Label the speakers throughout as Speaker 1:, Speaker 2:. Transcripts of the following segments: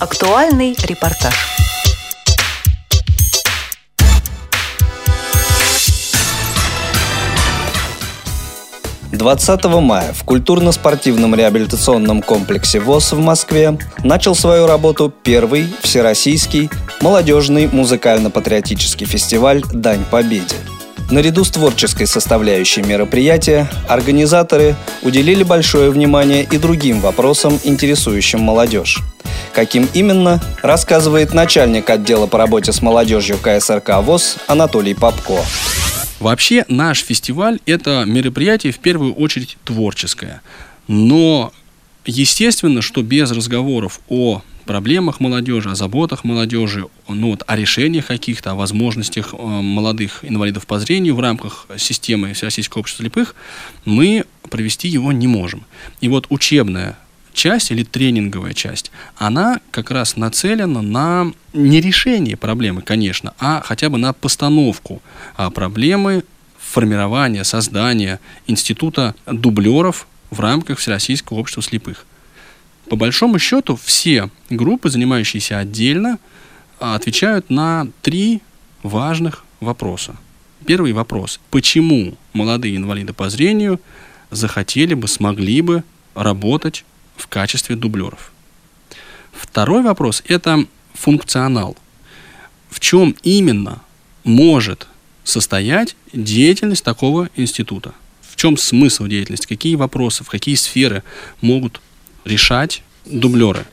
Speaker 1: Актуальный репортаж.
Speaker 2: 20 мая в культурно-спортивном реабилитационном комплексе ВОЗ в Москве начал свою работу первый всероссийский молодежный музыкально-патриотический фестиваль «Дань Победе». Наряду с творческой составляющей мероприятия организаторы уделили большое внимание и другим вопросам, интересующим молодежь. Каким именно, рассказывает начальник отдела по работе с молодежью КСРК ВОЗ Анатолий Попко.
Speaker 3: Вообще наш фестиваль – это мероприятие в первую очередь творческое. Но естественно, что без разговоров о проблемах молодежи, о заботах молодежи, ну вот, о решениях каких-то, о возможностях э, молодых инвалидов по зрению в рамках системы Всероссийского общества слепых мы провести его не можем. И вот учебная часть или тренинговая часть, она как раз нацелена на не решение проблемы, конечно, а хотя бы на постановку а, проблемы формирования, создания института дублеров в рамках Всероссийского общества слепых. По большому счету, все группы, занимающиеся отдельно, а, отвечают на три важных вопроса. Первый вопрос. Почему молодые инвалиды по зрению захотели бы, смогли бы работать в качестве дублеров. Второй вопрос – это функционал. В чем именно может состоять деятельность такого института? В чем смысл деятельности? Какие вопросы, в какие сферы могут решать дублеры?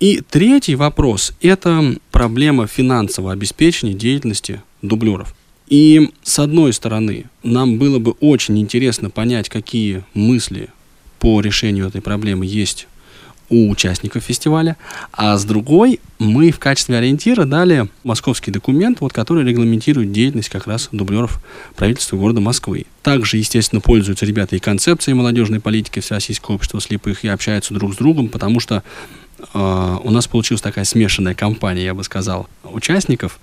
Speaker 3: И третий вопрос – это проблема финансового обеспечения деятельности дублеров. И с одной стороны, нам было бы очень интересно понять, какие мысли по решению этой проблемы есть у участников фестиваля, а с другой мы в качестве ориентира дали московский документ, вот, который регламентирует деятельность как раз дублеров правительства города Москвы. Также, естественно, пользуются ребята и концепцией молодежной политики Всероссийского общества слепых и общаются друг с другом, потому что э, у нас получилась такая смешанная компания, я бы сказал, участников,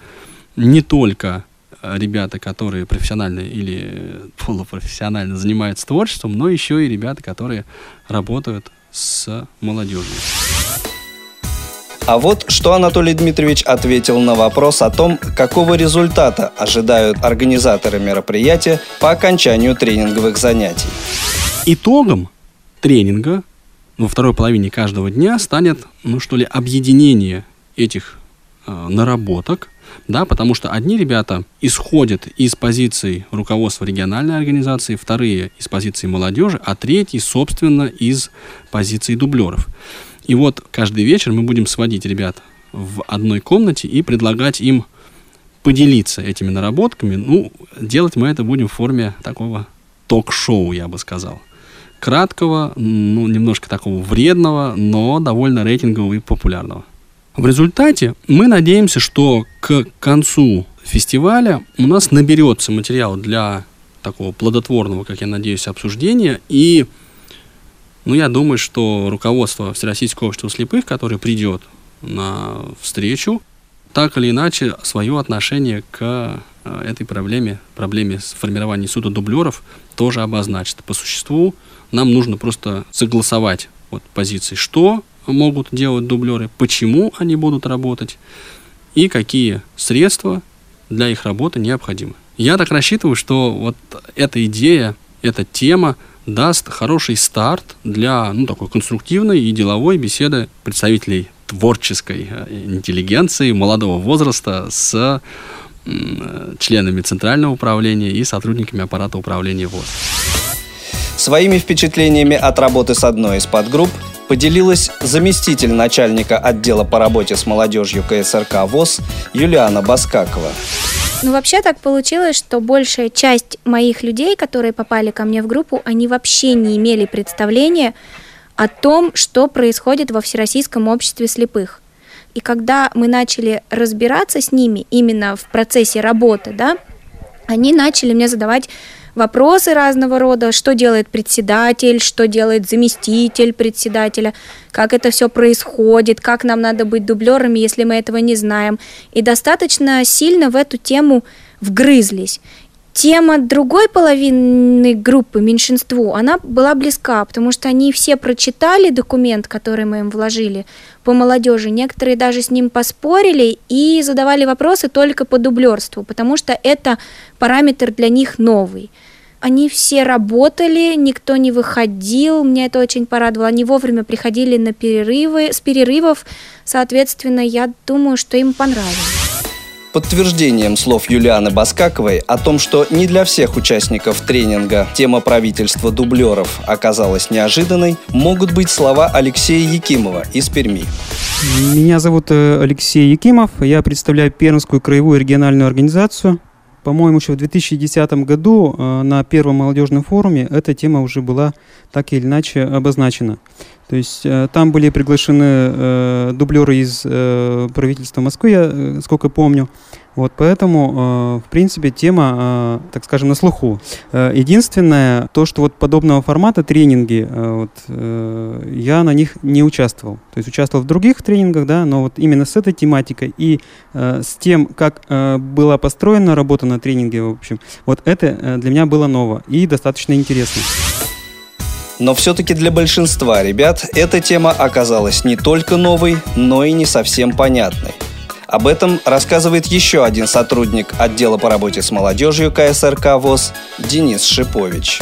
Speaker 3: не только ребята, которые профессионально или полупрофессионально занимаются творчеством, но еще и ребята, которые работают с молодежью.
Speaker 2: А вот что Анатолий Дмитриевич ответил на вопрос о том, какого результата ожидают организаторы мероприятия по окончанию тренинговых занятий.
Speaker 3: Итогом тренинга во второй половине каждого дня станет, ну что ли, объединение этих э, наработок – да, потому что одни ребята исходят из позиций руководства региональной организации, вторые из позиций молодежи, а третьи, собственно, из позиций дублеров. И вот каждый вечер мы будем сводить ребят в одной комнате и предлагать им поделиться этими наработками. Ну, делать мы это будем в форме такого ток-шоу, я бы сказал. Краткого, ну, немножко такого вредного, но довольно рейтингового и популярного. В результате мы надеемся, что к концу фестиваля у нас наберется материал для такого плодотворного, как я надеюсь, обсуждения. И ну, я думаю, что руководство Всероссийского общества слепых, которое придет на встречу, так или иначе свое отношение к э, этой проблеме, проблеме формирования суда дублеров, тоже обозначит. По существу нам нужно просто согласовать вот позиции, что могут делать дублеры, почему они будут работать и какие средства для их работы необходимы. Я так рассчитываю, что вот эта идея, эта тема даст хороший старт для ну, такой конструктивной и деловой беседы представителей творческой э, интеллигенции молодого возраста с членами Центрального управления и сотрудниками аппарата управления ВОЗ.
Speaker 2: Своими впечатлениями от работы с одной из подгрупп поделилась заместитель начальника отдела по работе с молодежью КСРК ВОЗ Юлиана Баскакова.
Speaker 4: Ну, вообще так получилось, что большая часть моих людей, которые попали ко мне в группу, они вообще не имели представления о том, что происходит во Всероссийском обществе слепых. И когда мы начали разбираться с ними именно в процессе работы, да, они начали мне задавать вопросы разного рода, что делает председатель, что делает заместитель председателя, как это все происходит, как нам надо быть дублерами, если мы этого не знаем. И достаточно сильно в эту тему вгрызлись. тема другой половины группы, меньшинству, она была близка, потому что они все прочитали документ, который мы им вложили по молодежи. Некоторые даже с ним поспорили и задавали вопросы только по дублерству, потому что это параметр для них новый. Они все работали, никто не выходил, мне это очень порадовало. Они вовремя приходили на перерывы, с перерывов, соответственно, я думаю, что им понравилось.
Speaker 2: Подтверждением слов Юлианы Баскаковой о том, что не для всех участников тренинга тема правительства дублеров оказалась неожиданной, могут быть слова Алексея Якимова из Перми.
Speaker 1: Меня зовут э, Алексей Якимов, я представляю Пермскую краевую региональную организацию. По-моему, еще в 2010 году э, на первом молодежном форуме эта тема уже была так или иначе обозначена. То есть э, там были приглашены э, дублеры из правительства Москвы, я сколько помню. Вот поэтому, э, в принципе, тема, э, так скажем, на слуху. Э, единственное, то, что вот подобного формата тренинги, вот, я на них не участвовал. То есть участвовал в других тренингах, да, но вот именно с этой тематикой и с тем, как была построена работа на тренинге, в общем, вот это для меня было ново и достаточно интересно.
Speaker 2: Но все-таки для большинства ребят эта тема оказалась не только новой, но и не совсем понятной. Об этом рассказывает еще один сотрудник отдела по работе с молодежью КСРК ВОЗ Денис Шипович.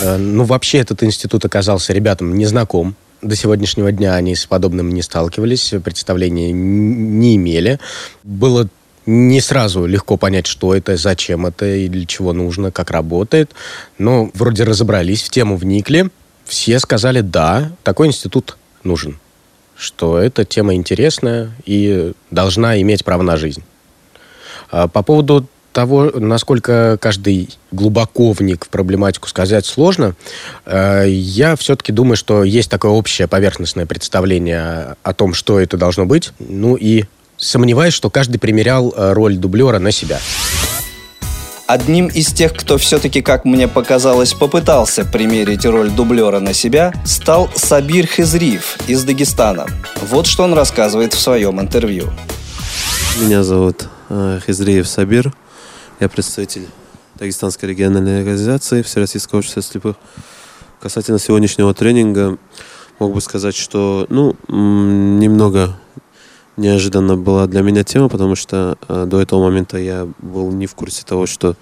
Speaker 5: Э, ну, вообще этот институт оказался ребятам незнаком. До сегодняшнего дня они с подобным не сталкивались, представления не имели. Было не сразу легко понять, что это, зачем это и для чего нужно, как работает. Но вроде разобрались, в тему вникли. Все сказали, да, такой институт нужен. Что эта тема интересная и должна иметь право на жизнь. А по поводу того, насколько каждый глубоко вник в проблематику, сказать сложно. Э, я все-таки думаю, что есть такое общее поверхностное представление о том, что это должно быть. Ну и сомневаюсь, что каждый примерял э, роль дублера на себя.
Speaker 2: Одним из тех, кто все-таки, как мне показалось, попытался примерить роль дублера на себя, стал Сабир Хизриев из Дагестана. Вот что он рассказывает в своем интервью.
Speaker 6: Меня зовут э, Хизриев Сабир. Я представитель Дагестанской региональной организации Всероссийского общества слепых. Касательно сегодняшнего тренинга, мог бы сказать, что ну, немного неожиданно была для меня тема, потому что э, до этого момента я был не в курсе того, что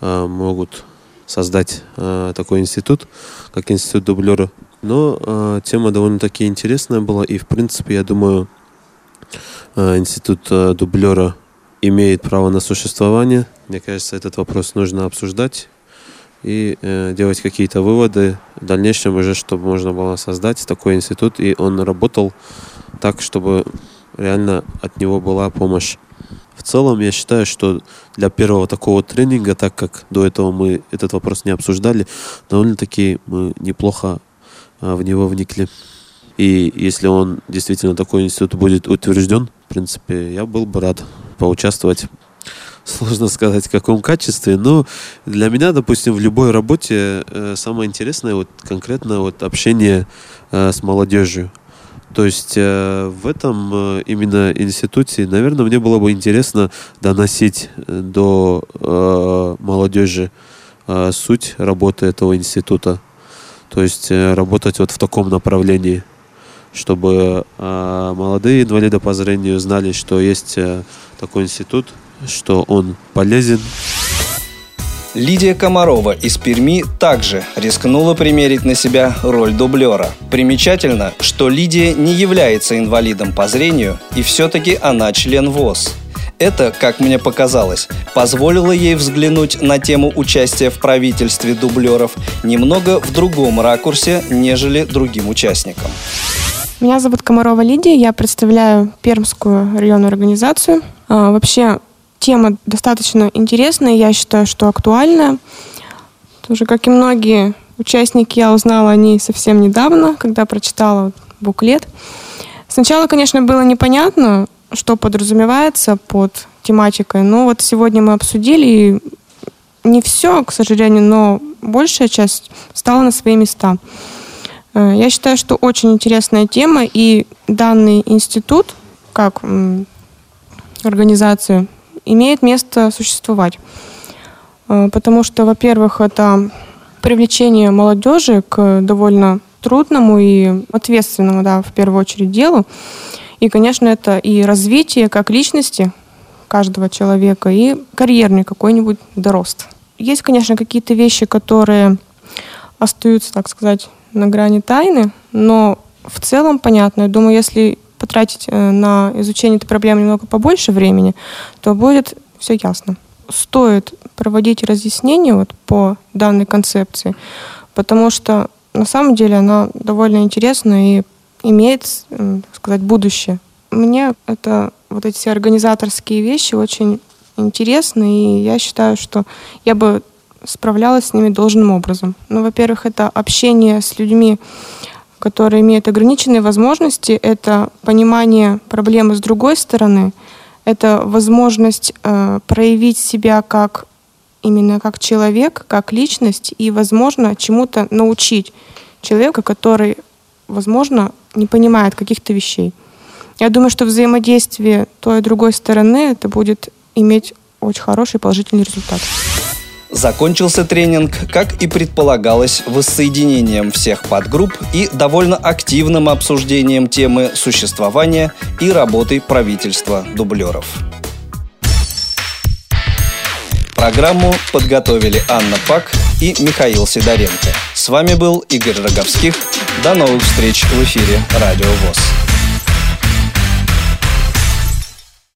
Speaker 6: э, могут создать э, такой институт, как институт дублера. Но э, тема довольно-таки интересная была, и в принципе, я думаю, э, институт э, дублера имеет право на существование. Мне кажется, этот вопрос нужно обсуждать и э, делать какие-то выводы в дальнейшем уже, чтобы можно было создать такой институт, и он работал так, чтобы реально от него была помощь. В целом, я считаю, что для первого такого тренинга, так как до этого мы этот вопрос не обсуждали, довольно-таки мы неплохо а, в него вникли. И если он действительно такой институт будет утвержден, в принципе, я был бы рад поучаствовать. Сложно сказать, в каком качестве, но для меня, допустим, в любой работе э, самое интересное вот конкретно вот общение э, с молодежью. То есть э, в этом э, именно институте, наверное, мне было бы интересно доносить э, до э, молодежи э, суть работы этого института. То есть э, работать вот в таком направлении, чтобы э, молодые инвалиды по зрению знали, что есть э, такой институт, что он полезен.
Speaker 2: Лидия Комарова из Перми также рискнула примерить на себя роль дублера. Примечательно, что Лидия не является инвалидом по зрению, и все-таки она член ВОЗ. Это, как мне показалось, позволило ей взглянуть на тему участия в правительстве дублеров немного в другом ракурсе, нежели другим участникам.
Speaker 7: Меня зовут Комарова Лидия, я представляю Пермскую районную организацию. А, вообще, тема достаточно интересная, я считаю, что актуальная. Тоже, как и многие участники, я узнала о ней совсем недавно, когда прочитала буклет. Сначала, конечно, было непонятно, что подразумевается под тематикой, но вот сегодня мы обсудили, и не все, к сожалению, но большая часть стала на свои места. Э, я считаю, что очень интересная тема, и данный институт, как организация, имеет место существовать. Э, потому что, во-первых, это привлечение молодежи к довольно трудному и ответственному, да, в первую очередь делу. И, конечно, это и развитие как личности каждого человека, и карьерный какой-нибудь дорост. Есть, конечно, какие-то вещи, которые остаются, так сказать, на грани тайны, но в целом понятно. Я думаю, если потратить э, на изучение этой проблемы немного побольше времени, то будет все ясно. Стоит проводить разъяснения вот по данной концепции, потому что на самом деле она довольно интересна и имеет, так сказать, будущее. Мне это вот эти все организаторские вещи очень интересны, и я считаю, что я бы справлялась с ними должным образом. Ну, во-первых, это общение с людьми, которые имеют ограниченные возможности, это понимание проблемы с другой стороны, это возможность э, проявить себя как именно как человек, как личность и, возможно, чему-то научить человека, который, возможно, не понимает каких-то вещей. Я думаю, что взаимодействие той и другой стороны это будет иметь очень хороший положительный результат.
Speaker 2: Закончился тренинг, как и предполагалось, воссоединением всех подгрупп и довольно активным обсуждением темы существования и работы правительства дублеров. Программу подготовили Анна Пак и Михаил Сидоренко. С вами был Игорь Роговских. До новых встреч в эфире Радио ВОЗ.